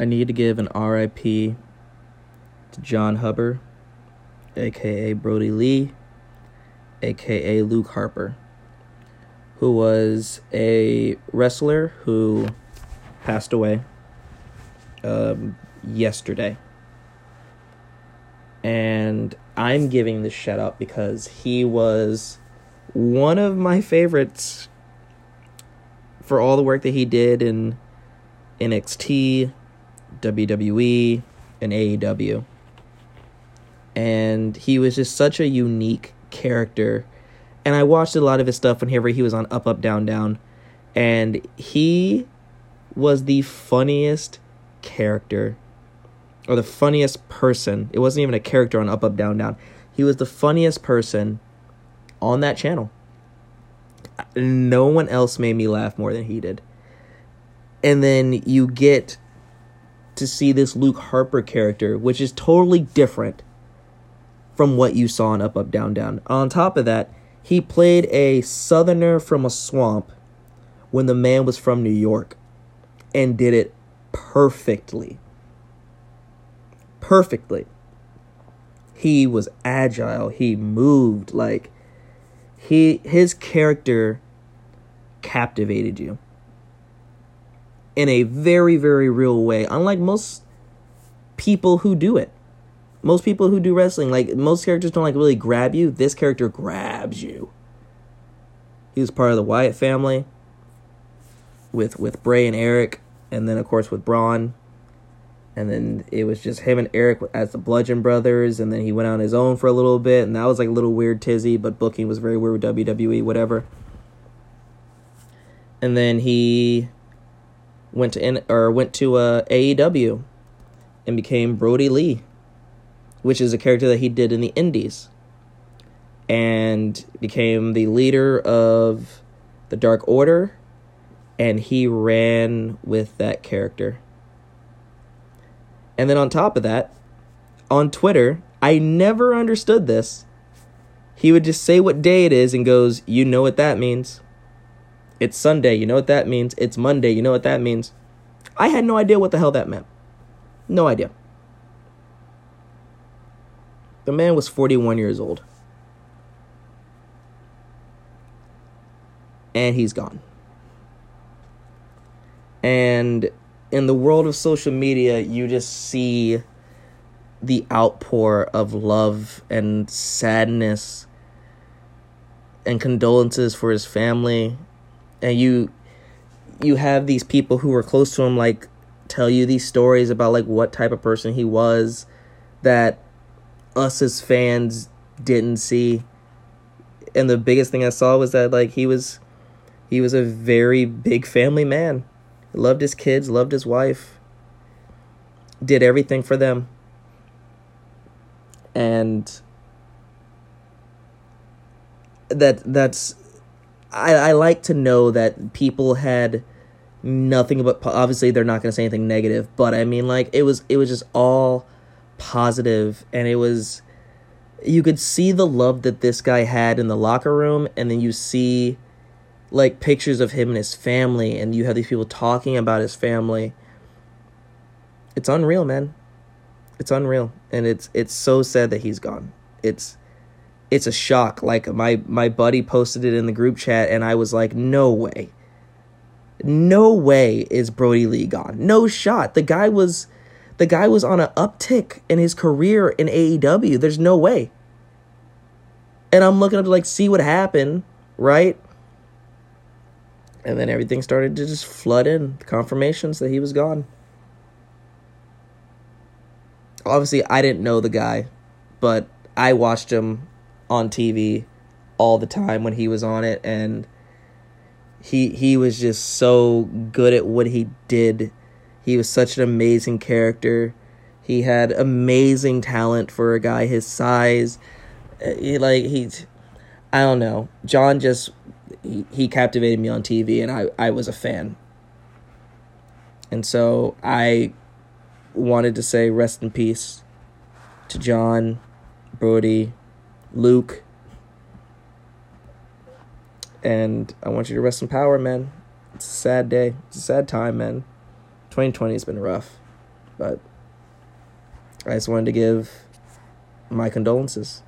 I need to give an RIP to John Huber, aka Brodie Lee, aka Luke Harper, who was a wrestler who passed away um, yesterday. And I'm giving this shout out because he was one of my favorites for all the work that he did in NXT, WWE, and AEW. And he was just such a unique character. And I watched a lot of his stuff whenever he was on Up, Up, Down, Down. And he was the funniest character or the funniest person. It wasn't even a character on Up Up Down Down. He was the funniest person on that channel. No one else made me laugh more than he did. And then you get to see this Luke Harper character, which is totally different from what you saw in Up Up Down Down. On top of that, he played a southerner from a swamp when the man was from New York and did it perfectly. Perfectly. He was agile, he moved like he his character captivated you in a very very real way unlike most people who do it. Most people who do wrestling like most characters don't like really grab you. This character grabs you. He was part of the wyatt family with with bray and eric and then of course with braun. And then it was just him and eric as the bludgeon brothers and then he went on his own for a little bit and that was like a little weird tizzy but booking was very weird with wwe whatever. And then he went to in, or went to uh, AEW and became Brodie Lee, which is a character that he did in the Indies, and became the leader of the Dark Order, and he ran with that character. And then on top of that, on Twitter, I never understood this. He would just say what day it is and goes, "You know what that means." It's Sunday, you know what that means. It's Monday, you know what that means. I had no idea what the hell that meant. No idea. The man was 41 years old. And he's gone. And in the world of social media, you just see the outpour of love and sadness and condolences for his family and you you have these people who are close to him like tell you these stories about like what type of person he was that us as fans didn't see. And the biggest thing i saw was that like he was he was a very big family man. Loved his kids loved his wife did everything for them. And that that's I, I like to know that people had nothing but obviously they're not going to say anything negative but i mean like it was it was just all positive and it was you could see the love that this guy had in the locker room and then you see like pictures of him and his family and you have these people talking about his family. It's unreal man. It's unreal and it's it's so sad that he's gone. It's it's a shock. Like my my buddy posted it in the group chat, and I was like, no way, no way is Brodie Lee gone. No shot. The guy was, the guy was on an uptick in his career in AEW. There's no way. And I'm looking up to like see what happened, right? And then everything started to just flood in confirmations that he was gone. Obviously, I didn't know the guy, but I watched him on TV all the time when he was on it and he he was just so good at what he did. He was such an amazing character. He had amazing talent for a guy his size. Uh, he like he's I don't know. John just he, he captivated me on TV and I I was a fan. And so I wanted to say rest in peace to John, Brodie, Luke. And I want you to rest in power, man. It's a sad day. It's a sad time, man. 2020 has been rough. But I just wanted to give my condolences.